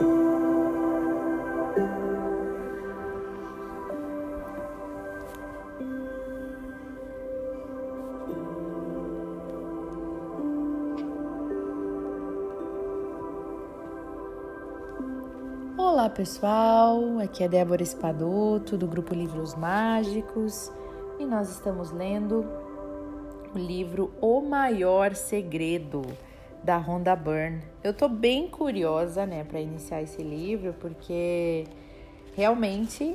Olá pessoal, aqui é Débora Espadoto do grupo Livros Mágicos e nós estamos lendo o livro O Maior Segredo da Rhonda Byrne. Eu tô bem curiosa, né, para iniciar esse livro porque realmente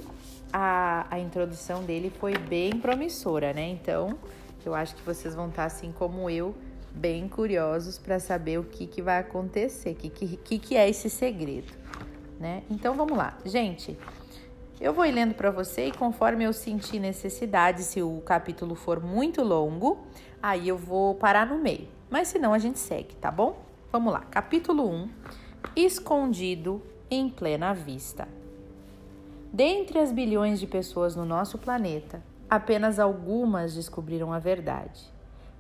a, a introdução dele foi bem promissora, né? Então eu acho que vocês vão estar assim como eu bem curiosos para saber o que, que vai acontecer, o que, que, que é esse segredo né? Então vamos lá, gente. Eu vou lendo para você e conforme eu sentir necessidade, se o capítulo for muito longo, aí eu vou parar no meio. Mas se não, a gente segue, tá bom? Vamos lá. Capítulo 1: Escondido em plena vista. Dentre as bilhões de pessoas no nosso planeta, apenas algumas descobriram a verdade.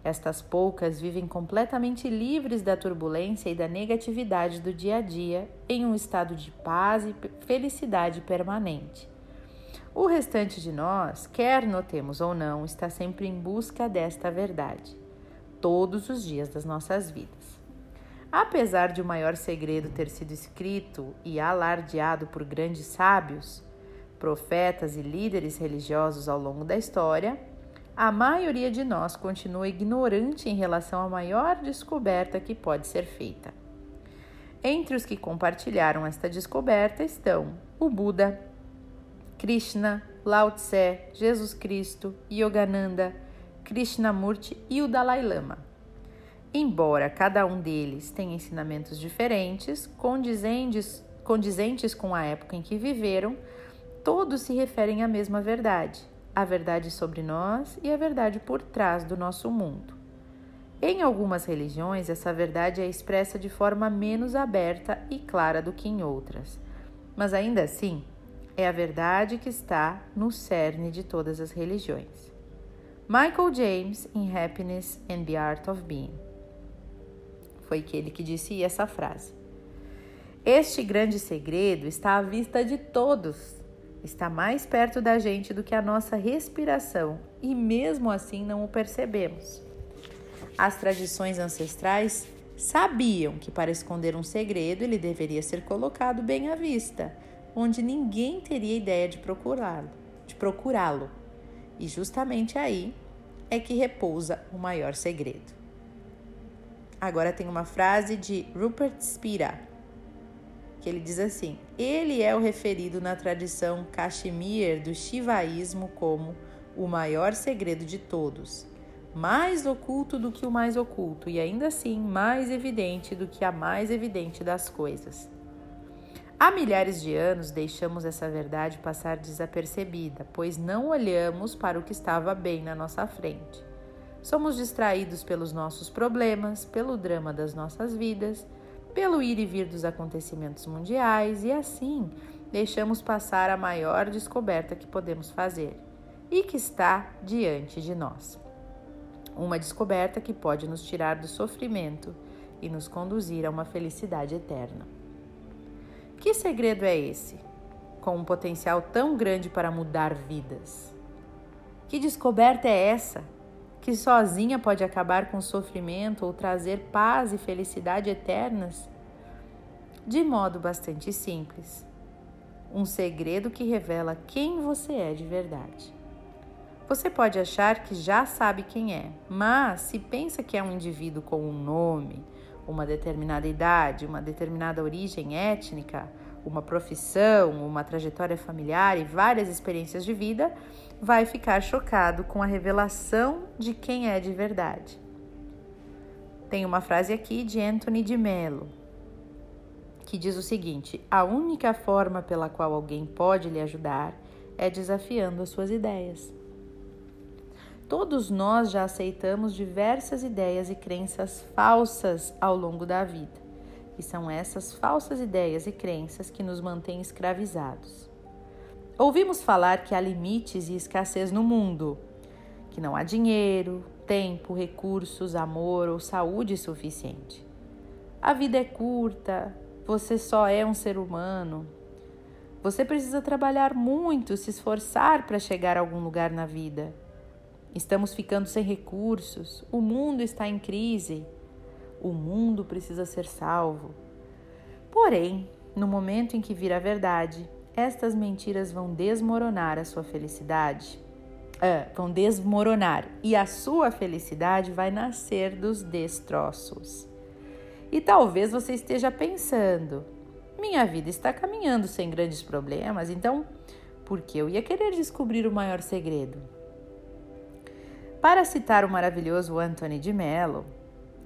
Estas poucas vivem completamente livres da turbulência e da negatividade do dia a dia, em um estado de paz e felicidade permanente. O restante de nós, quer notemos ou não, está sempre em busca desta verdade, todos os dias das nossas vidas. Apesar de o maior segredo ter sido escrito e alardeado por grandes sábios, profetas e líderes religiosos ao longo da história, a maioria de nós continua ignorante em relação à maior descoberta que pode ser feita. Entre os que compartilharam esta descoberta estão o Buda, Krishna, Lao Tse, Jesus Cristo, Yogananda, Krishnamurti e o Dalai Lama. Embora cada um deles tenha ensinamentos diferentes, condizentes, condizentes com a época em que viveram, todos se referem à mesma verdade a verdade sobre nós e a verdade por trás do nosso mundo. Em algumas religiões, essa verdade é expressa de forma menos aberta e clara do que em outras, mas ainda assim é a verdade que está no cerne de todas as religiões. Michael James em Happiness and the Art of Being. Foi aquele que disse essa frase. Este grande segredo está à vista de todos está mais perto da gente do que a nossa respiração e, mesmo assim, não o percebemos. As tradições ancestrais sabiam que para esconder um segredo ele deveria ser colocado bem à vista, onde ninguém teria ideia de procurá-lo, de procurá-lo. E justamente aí é que repousa o maior segredo. Agora tem uma frase de Rupert Spira, que ele diz assim: ele é o referido na tradição Kashmir do Shivaísmo como o maior segredo de todos, mais oculto do que o mais oculto e ainda assim mais evidente do que a mais evidente das coisas. Há milhares de anos deixamos essa verdade passar desapercebida, pois não olhamos para o que estava bem na nossa frente. Somos distraídos pelos nossos problemas, pelo drama das nossas vidas pelo ir e vir dos acontecimentos mundiais e assim deixamos passar a maior descoberta que podemos fazer e que está diante de nós. Uma descoberta que pode nos tirar do sofrimento e nos conduzir a uma felicidade eterna. Que segredo é esse, com um potencial tão grande para mudar vidas? Que descoberta é essa, que sozinha pode acabar com sofrimento ou trazer paz e felicidade eternas? De modo bastante simples. Um segredo que revela quem você é de verdade. Você pode achar que já sabe quem é, mas se pensa que é um indivíduo com um nome, uma determinada idade, uma determinada origem étnica, uma profissão, uma trajetória familiar e várias experiências de vida, vai ficar chocado com a revelação de quem é de verdade. Tem uma frase aqui de Anthony de Mello que diz o seguinte: a única forma pela qual alguém pode lhe ajudar é desafiando as suas ideias. Todos nós já aceitamos diversas ideias e crenças falsas ao longo da vida. E são essas falsas ideias e crenças que nos mantêm escravizados. Ouvimos falar que há limites e escassez no mundo, que não há dinheiro, tempo, recursos, amor ou saúde suficiente. A vida é curta, Você só é um ser humano. Você precisa trabalhar muito, se esforçar para chegar a algum lugar na vida. Estamos ficando sem recursos, o mundo está em crise. O mundo precisa ser salvo. Porém, no momento em que vir a verdade, estas mentiras vão desmoronar a sua felicidade. É, vão desmoronar e a sua felicidade vai nascer dos destroços. E talvez você esteja pensando: minha vida está caminhando sem grandes problemas, então por que eu ia querer descobrir o maior segredo? Para citar o maravilhoso Anthony de Mello,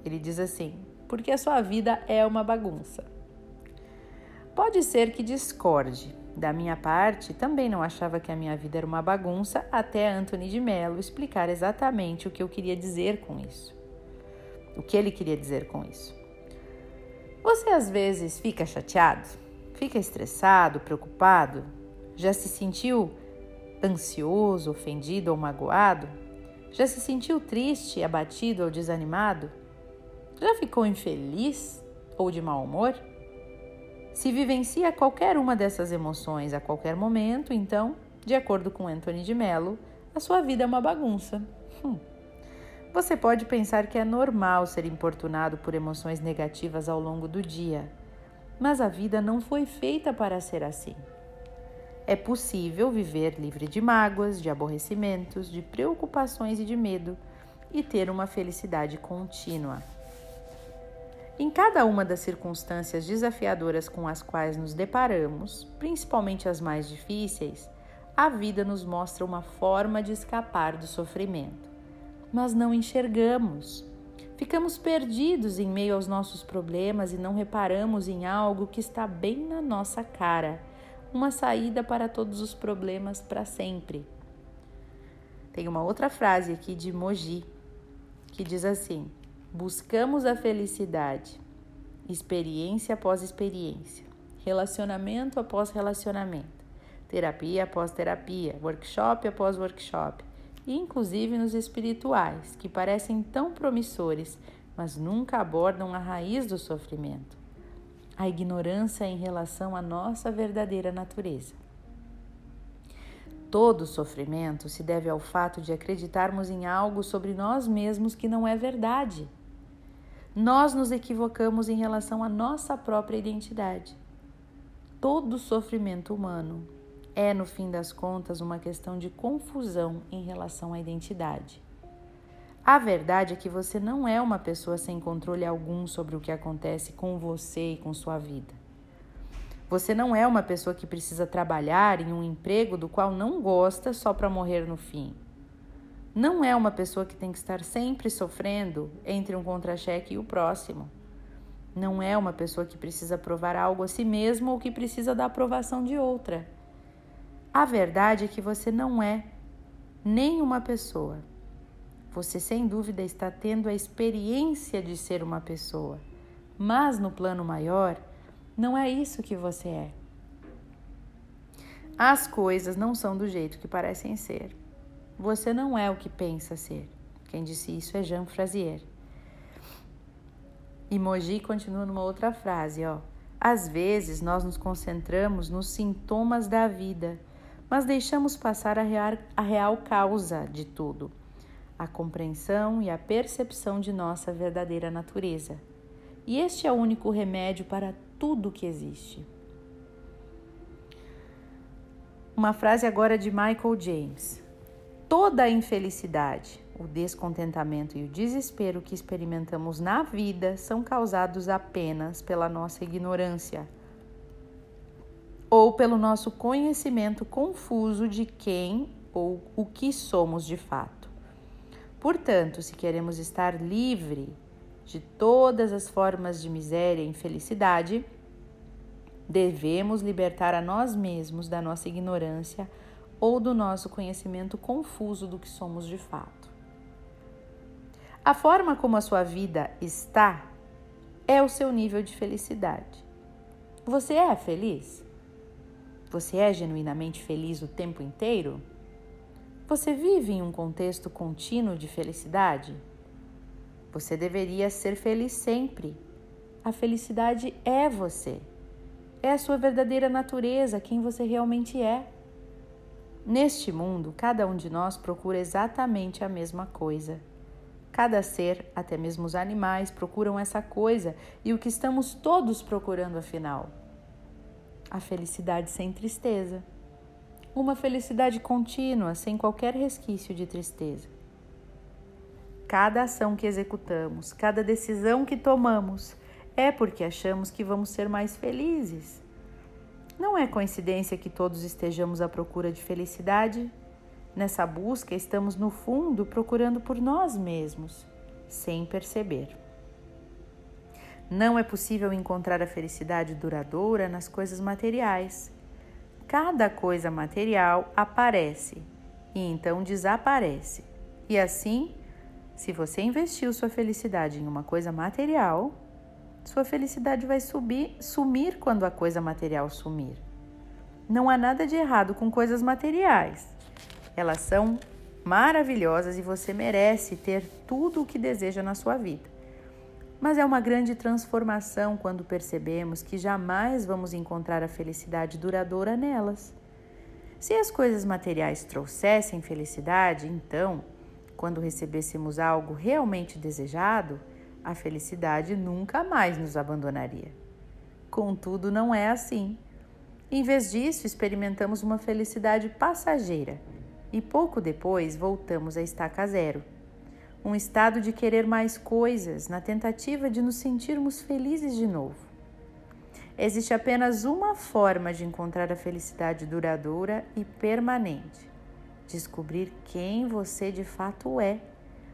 ele diz assim: porque a sua vida é uma bagunça. Pode ser que discorde. Da minha parte, também não achava que a minha vida era uma bagunça até Anthony de Mello explicar exatamente o que eu queria dizer com isso. O que ele queria dizer com isso. Você às vezes fica chateado, fica estressado, preocupado, já se sentiu ansioso, ofendido ou magoado? Já se sentiu triste, abatido ou desanimado? Já ficou infeliz ou de mau humor? Se vivencia qualquer uma dessas emoções a qualquer momento, então, de acordo com Anthony de Mello, a sua vida é uma bagunça. Hum. Você pode pensar que é normal ser importunado por emoções negativas ao longo do dia, mas a vida não foi feita para ser assim. É possível viver livre de mágoas, de aborrecimentos, de preocupações e de medo e ter uma felicidade contínua. Em cada uma das circunstâncias desafiadoras com as quais nos deparamos, principalmente as mais difíceis, a vida nos mostra uma forma de escapar do sofrimento. Mas não enxergamos. Ficamos perdidos em meio aos nossos problemas e não reparamos em algo que está bem na nossa cara uma saída para todos os problemas para sempre. Tem uma outra frase aqui de Moji que diz assim: Buscamos a felicidade, experiência após experiência, relacionamento após relacionamento, terapia após terapia, workshop após workshop, e inclusive nos espirituais, que parecem tão promissores, mas nunca abordam a raiz do sofrimento, a ignorância em relação à nossa verdadeira natureza. Todo sofrimento se deve ao fato de acreditarmos em algo sobre nós mesmos que não é verdade nós nos equivocamos em relação à nossa própria identidade. Todo sofrimento humano é, no fim das contas, uma questão de confusão em relação à identidade. A verdade é que você não é uma pessoa sem controle algum sobre o que acontece com você e com sua vida. Você não é uma pessoa que precisa trabalhar em um emprego do qual não gosta só para morrer no fim não é uma pessoa que tem que estar sempre sofrendo entre um contra-cheque e o próximo. Não é uma pessoa que precisa provar algo a si mesmo ou que precisa da aprovação de outra. A verdade é que você não é nem uma pessoa. Você sem dúvida está tendo a experiência de ser uma pessoa, mas no plano maior, não é isso que você é. As coisas não são do jeito que parecem ser. Você não é o que pensa ser. Quem disse isso é Jean Frazier. Emoji continua numa outra frase, ó. Às vezes nós nos concentramos nos sintomas da vida, mas deixamos passar a real, a real causa de tudo, a compreensão e a percepção de nossa verdadeira natureza. E este é o único remédio para tudo que existe. Uma frase agora de Michael James. Toda a infelicidade, o descontentamento e o desespero que experimentamos na vida são causados apenas pela nossa ignorância ou pelo nosso conhecimento confuso de quem ou o que somos de fato. Portanto, se queremos estar livre de todas as formas de miséria e infelicidade, devemos libertar a nós mesmos da nossa ignorância ou do nosso conhecimento confuso do que somos de fato. A forma como a sua vida está é o seu nível de felicidade. Você é feliz? Você é genuinamente feliz o tempo inteiro? Você vive em um contexto contínuo de felicidade? Você deveria ser feliz sempre. A felicidade é você. É a sua verdadeira natureza, quem você realmente é. Neste mundo, cada um de nós procura exatamente a mesma coisa. Cada ser, até mesmo os animais, procuram essa coisa e o que estamos todos procurando afinal? A felicidade sem tristeza. Uma felicidade contínua, sem qualquer resquício de tristeza. Cada ação que executamos, cada decisão que tomamos, é porque achamos que vamos ser mais felizes. Não é coincidência que todos estejamos à procura de felicidade? Nessa busca, estamos no fundo procurando por nós mesmos, sem perceber. Não é possível encontrar a felicidade duradoura nas coisas materiais. Cada coisa material aparece e então desaparece. E assim, se você investiu sua felicidade em uma coisa material, sua felicidade vai subir, sumir quando a coisa material sumir. Não há nada de errado com coisas materiais. Elas são maravilhosas e você merece ter tudo o que deseja na sua vida. Mas é uma grande transformação quando percebemos que jamais vamos encontrar a felicidade duradoura nelas. Se as coisas materiais trouxessem felicidade, então, quando recebêssemos algo realmente desejado, a felicidade nunca mais nos abandonaria. Contudo, não é assim. Em vez disso, experimentamos uma felicidade passageira e pouco depois voltamos à estaca zero. Um estado de querer mais coisas na tentativa de nos sentirmos felizes de novo. Existe apenas uma forma de encontrar a felicidade duradoura e permanente: descobrir quem você de fato é,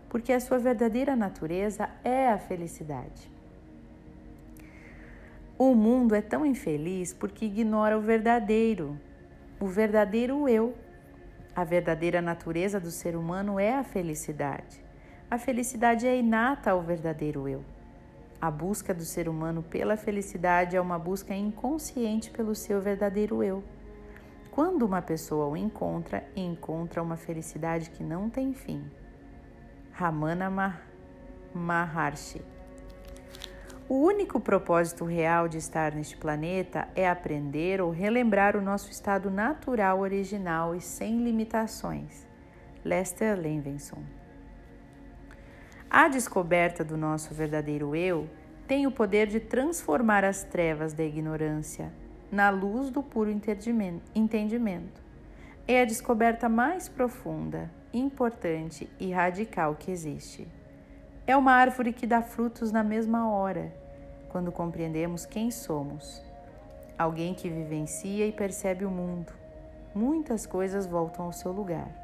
porque a sua verdadeira natureza é a felicidade. O mundo é tão infeliz porque ignora o verdadeiro, o verdadeiro eu a verdadeira natureza do ser humano é a felicidade. A felicidade é inata ao verdadeiro eu. A busca do ser humano pela felicidade é uma busca inconsciente pelo seu verdadeiro eu. Quando uma pessoa o encontra, encontra uma felicidade que não tem fim. Ramana Maharshi o único propósito real de estar neste planeta é aprender ou relembrar o nosso estado natural original e sem limitações. Lester Levinson. A descoberta do nosso verdadeiro eu tem o poder de transformar as trevas da ignorância na luz do puro entendimento. É a descoberta mais profunda, importante e radical que existe. É uma árvore que dá frutos na mesma hora, quando compreendemos quem somos. Alguém que vivencia e percebe o mundo. Muitas coisas voltam ao seu lugar.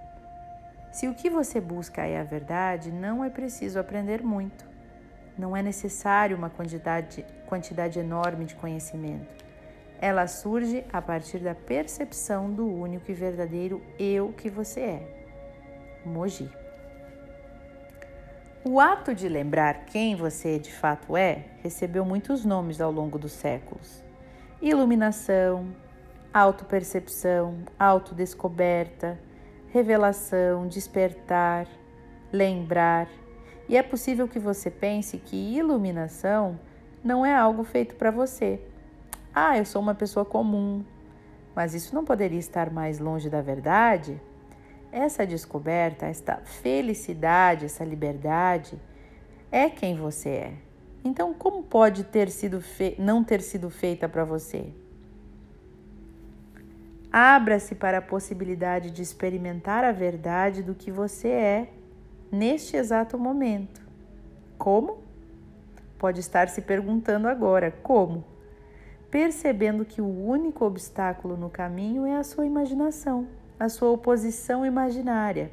Se o que você busca é a verdade, não é preciso aprender muito. Não é necessário uma quantidade, quantidade enorme de conhecimento. Ela surge a partir da percepção do único e verdadeiro eu que você é. Moji. O ato de lembrar quem você de fato é recebeu muitos nomes ao longo dos séculos: iluminação, autopercepção, autodescoberta, revelação, despertar, lembrar. E é possível que você pense que iluminação não é algo feito para você. Ah, eu sou uma pessoa comum. Mas isso não poderia estar mais longe da verdade? Essa descoberta, esta felicidade, essa liberdade é quem você é. Então, como pode ter sido não ter sido feita para você? Abra-se para a possibilidade de experimentar a verdade do que você é neste exato momento. Como? Pode estar se perguntando agora: como? Percebendo que o único obstáculo no caminho é a sua imaginação a sua oposição imaginária.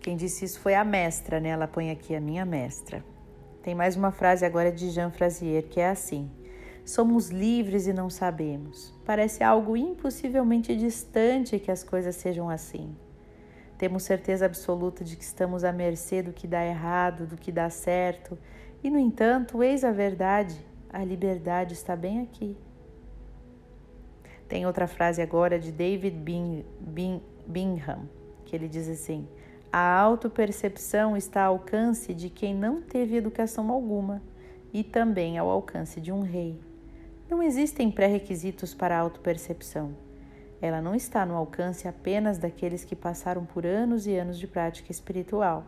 Quem disse isso foi a mestra, né? Ela põe aqui a minha mestra. Tem mais uma frase agora de Jean Frazier que é assim: Somos livres e não sabemos. Parece algo impossivelmente distante que as coisas sejam assim. Temos certeza absoluta de que estamos à mercê do que dá errado, do que dá certo, e no entanto, eis a verdade: a liberdade está bem aqui. Tem outra frase agora de David Bingham, que ele diz assim: A autopercepção está ao alcance de quem não teve educação alguma e também ao alcance de um rei. Não existem pré-requisitos para a autopercepção. Ela não está no alcance apenas daqueles que passaram por anos e anos de prática espiritual.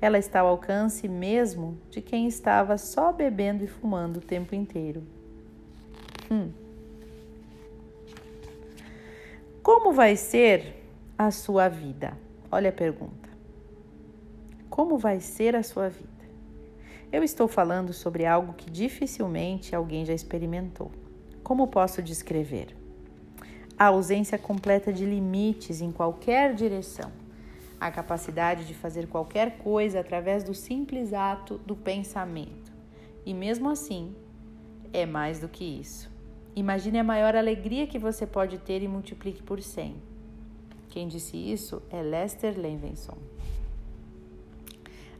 Ela está ao alcance mesmo de quem estava só bebendo e fumando o tempo inteiro. Hum. Como vai ser a sua vida? Olha a pergunta. Como vai ser a sua vida? Eu estou falando sobre algo que dificilmente alguém já experimentou. Como posso descrever? A ausência completa de limites em qualquer direção. A capacidade de fazer qualquer coisa através do simples ato do pensamento. E mesmo assim, é mais do que isso. Imagine a maior alegria que você pode ter e multiplique por 100. Quem disse isso é Lester Levinson.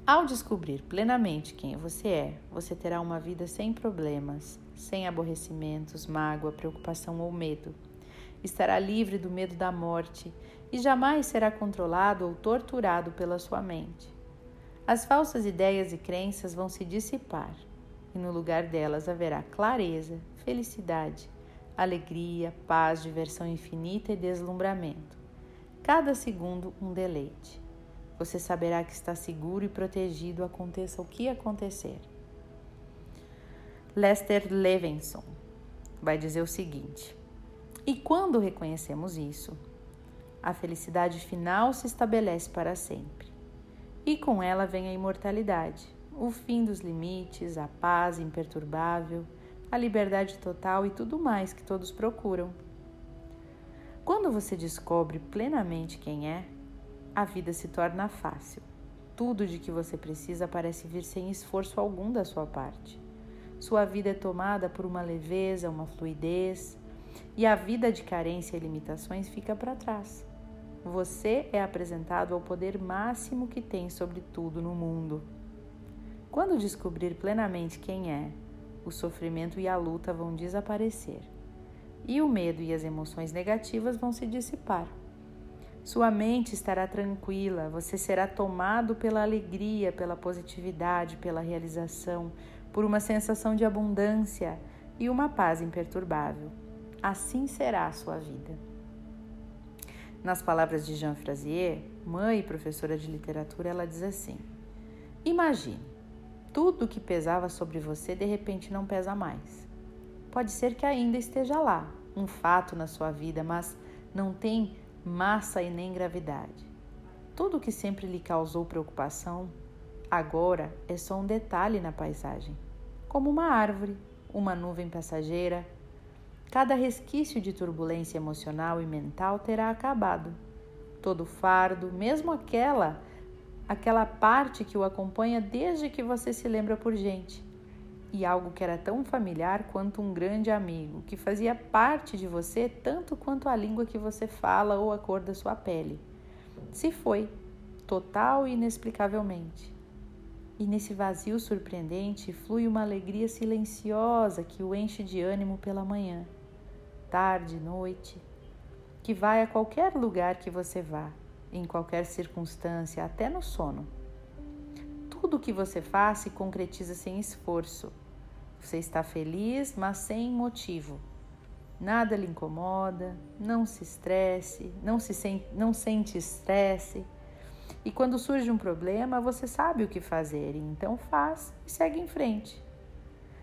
Ao descobrir plenamente quem você é, você terá uma vida sem problemas, sem aborrecimentos, mágoa, preocupação ou medo. Estará livre do medo da morte e jamais será controlado ou torturado pela sua mente. As falsas ideias e crenças vão se dissipar e no lugar delas haverá clareza, felicidade, alegria, paz, diversão infinita e deslumbramento. Cada segundo um deleite. Você saberá que está seguro e protegido, aconteça o que acontecer. Lester Levinson vai dizer o seguinte: E quando reconhecemos isso, a felicidade final se estabelece para sempre. E com ela vem a imortalidade, o fim dos limites, a paz imperturbável, a liberdade total e tudo mais que todos procuram. Quando você descobre plenamente quem é, a vida se torna fácil. Tudo de que você precisa parece vir sem esforço algum da sua parte. Sua vida é tomada por uma leveza, uma fluidez, e a vida de carência e limitações fica para trás. Você é apresentado ao poder máximo que tem sobre tudo no mundo. Quando descobrir plenamente quem é, o sofrimento e a luta vão desaparecer, e o medo e as emoções negativas vão se dissipar. Sua mente estará tranquila, você será tomado pela alegria, pela positividade, pela realização, por uma sensação de abundância e uma paz imperturbável. Assim será a sua vida. Nas palavras de Jean Frazier, mãe e professora de literatura, ela diz assim: Imagine, tudo que pesava sobre você de repente não pesa mais. Pode ser que ainda esteja lá, um fato na sua vida, mas não tem massa e nem gravidade. Tudo que sempre lhe causou preocupação, agora é só um detalhe na paisagem, como uma árvore, uma nuvem passageira. Cada resquício de turbulência emocional e mental terá acabado. Todo fardo, mesmo aquela aquela parte que o acompanha desde que você se lembra por gente, e algo que era tão familiar quanto um grande amigo, que fazia parte de você tanto quanto a língua que você fala ou a cor da sua pele. Se foi, total e inexplicavelmente. E nesse vazio surpreendente flui uma alegria silenciosa que o enche de ânimo pela manhã, tarde, noite, que vai a qualquer lugar que você vá, em qualquer circunstância, até no sono. Tudo o que você faz se concretiza sem esforço você está feliz, mas sem motivo. Nada lhe incomoda, não se estresse, não, se sente, não sente estresse. E quando surge um problema, você sabe o que fazer, então faz e segue em frente.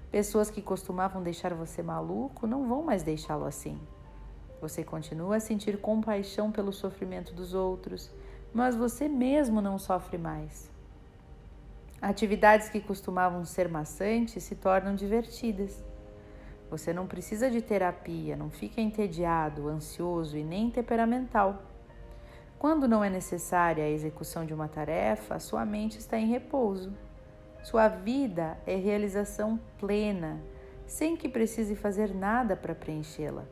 Pessoas que costumavam deixar você maluco não vão mais deixá-lo assim. Você continua a sentir compaixão pelo sofrimento dos outros, mas você mesmo não sofre mais. Atividades que costumavam ser maçantes se tornam divertidas. Você não precisa de terapia, não fica entediado, ansioso e nem temperamental. Quando não é necessária a execução de uma tarefa, sua mente está em repouso. Sua vida é realização plena, sem que precise fazer nada para preenchê-la.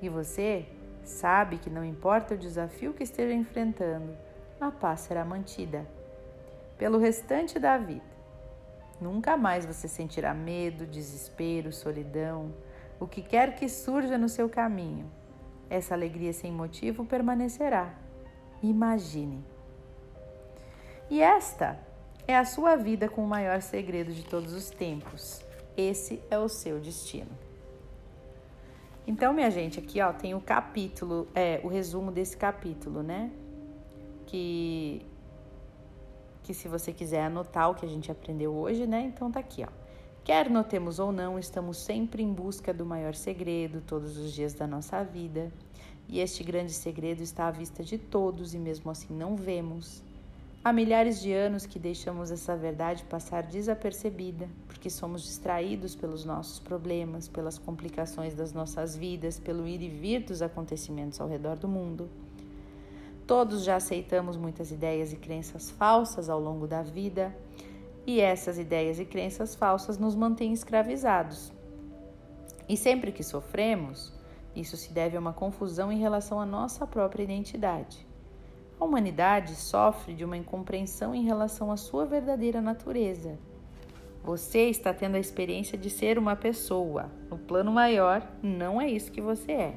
E você sabe que não importa o desafio que esteja enfrentando, a paz será mantida pelo restante da vida. Nunca mais você sentirá medo, desespero, solidão, o que quer que surja no seu caminho. Essa alegria sem motivo permanecerá. Imagine. E esta é a sua vida com o maior segredo de todos os tempos. Esse é o seu destino. Então, minha gente, aqui ó, tem o capítulo, é, o resumo desse capítulo, né? Que, que se você quiser anotar o que a gente aprendeu hoje, né? Então tá aqui, ó. Quer notemos ou não, estamos sempre em busca do maior segredo todos os dias da nossa vida. E este grande segredo está à vista de todos e mesmo assim não vemos. Há milhares de anos que deixamos essa verdade passar desapercebida, porque somos distraídos pelos nossos problemas, pelas complicações das nossas vidas, pelo ir e vir dos acontecimentos ao redor do mundo. Todos já aceitamos muitas ideias e crenças falsas ao longo da vida, e essas ideias e crenças falsas nos mantêm escravizados. E sempre que sofremos, isso se deve a uma confusão em relação à nossa própria identidade. A humanidade sofre de uma incompreensão em relação à sua verdadeira natureza. Você está tendo a experiência de ser uma pessoa. No plano maior, não é isso que você é.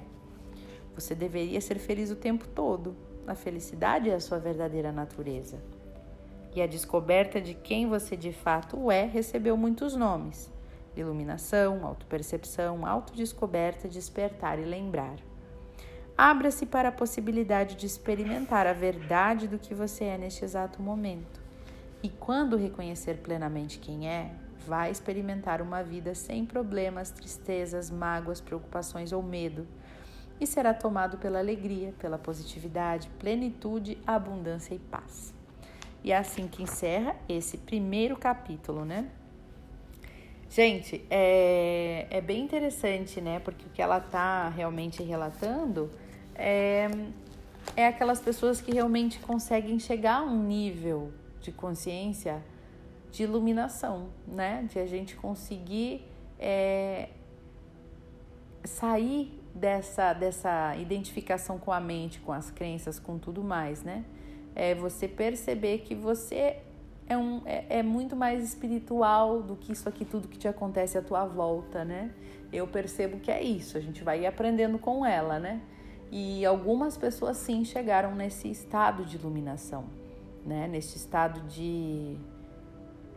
Você deveria ser feliz o tempo todo. A felicidade é a sua verdadeira natureza. E a descoberta de quem você de fato é recebeu muitos nomes: iluminação, autopercepção, autodescoberta, despertar e lembrar. Abra-se para a possibilidade de experimentar a verdade do que você é neste exato momento. E quando reconhecer plenamente quem é, vai experimentar uma vida sem problemas, tristezas, mágoas, preocupações ou medo. E será tomado pela alegria, pela positividade, plenitude, abundância e paz. E é assim que encerra esse primeiro capítulo, né? Gente, é, é bem interessante, né? Porque o que ela tá realmente relatando é, é aquelas pessoas que realmente conseguem chegar a um nível de consciência de iluminação, né? De a gente conseguir é, sair dessa, dessa identificação com a mente, com as crenças, com tudo mais, né? É você perceber que você é, um, é, é, muito mais espiritual do que isso aqui, tudo que te acontece à tua volta, né? Eu percebo que é isso, a gente vai aprendendo com ela, né? E algumas pessoas sim chegaram nesse estado de iluminação, né? Nesse estado de,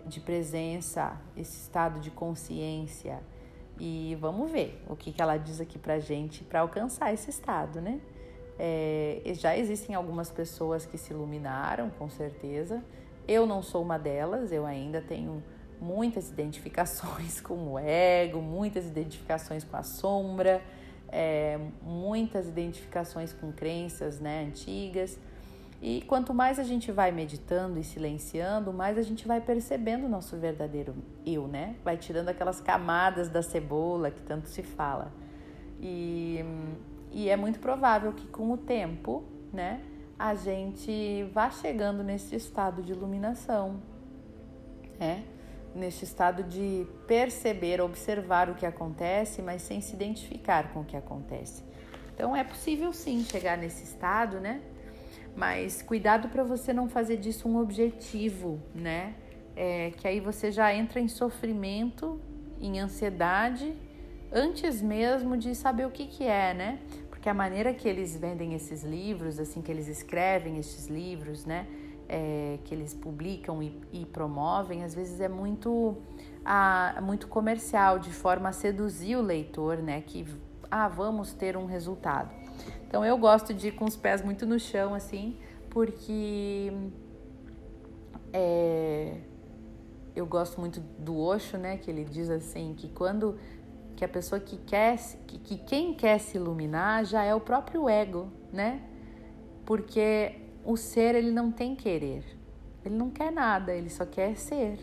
de presença, esse estado de consciência. E vamos ver o que, que ela diz aqui pra gente para alcançar esse estado, né? É, já existem algumas pessoas que se iluminaram, com certeza. Eu não sou uma delas, eu ainda tenho muitas identificações com o ego, muitas identificações com a sombra é, muitas identificações com crenças né, antigas. E quanto mais a gente vai meditando e silenciando, mais a gente vai percebendo o nosso verdadeiro eu, né? Vai tirando aquelas camadas da cebola que tanto se fala. E, e é muito provável que com o tempo, né, a gente vá chegando nesse estado de iluminação, né? neste estado de perceber, observar o que acontece, mas sem se identificar com o que acontece. Então é possível sim chegar nesse estado, né? Mas cuidado para você não fazer disso um objetivo, né? É, que aí você já entra em sofrimento, em ansiedade, antes mesmo de saber o que, que é, né? Porque a maneira que eles vendem esses livros, assim que eles escrevem esses livros, né? é, que eles publicam e, e, promovem, às vezes é muito, a, muito comercial, de forma a seduzir o leitor, né? Que, ah, vamos ter um resultado. Então eu gosto de ir com os pés muito no chão, assim, porque é, eu gosto muito do Osho, né? Que ele diz assim, que quando que a pessoa que quer, que, que quem quer se iluminar já é o próprio ego, né? Porque o ser ele não tem querer. Ele não quer nada, ele só quer ser,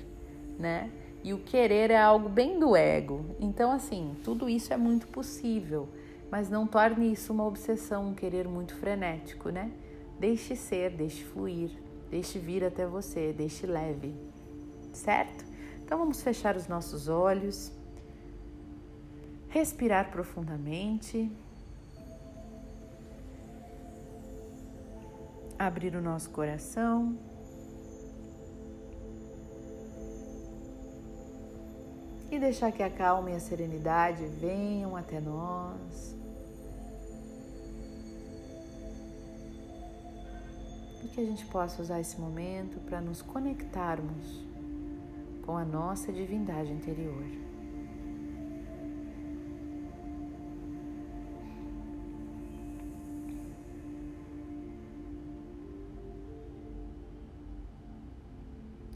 né? E o querer é algo bem do ego. Então, assim, tudo isso é muito possível, mas não torne isso uma obsessão, um querer muito frenético, né? Deixe ser, deixe fluir, deixe vir até você, deixe leve, certo? Então, vamos fechar os nossos olhos, respirar profundamente. abrir o nosso coração. E deixar que a calma e a serenidade venham até nós. e que a gente possa usar esse momento para nos conectarmos com a nossa divindade interior.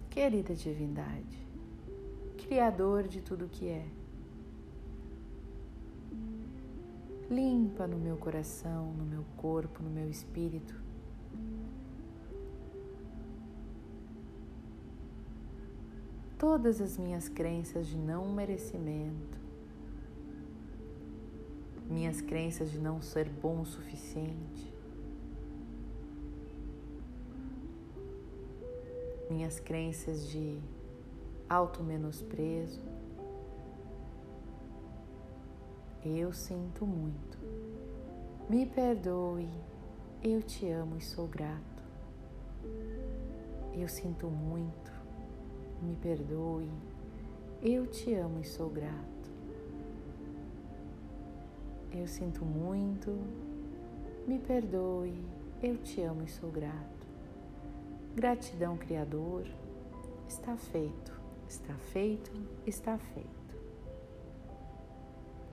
Querida Divindade, Criador de tudo que é, limpa no meu coração, no meu corpo, no meu espírito Todas as minhas crenças de não merecimento, minhas crenças de não ser bom o suficiente, minhas crenças de auto-menosprezo, eu sinto muito. Me perdoe, eu te amo e sou grato. Eu sinto muito. Me perdoe, eu te amo e sou grato. Eu sinto muito. Me perdoe, eu te amo e sou grato. Gratidão, Criador. Está feito, está feito, está feito.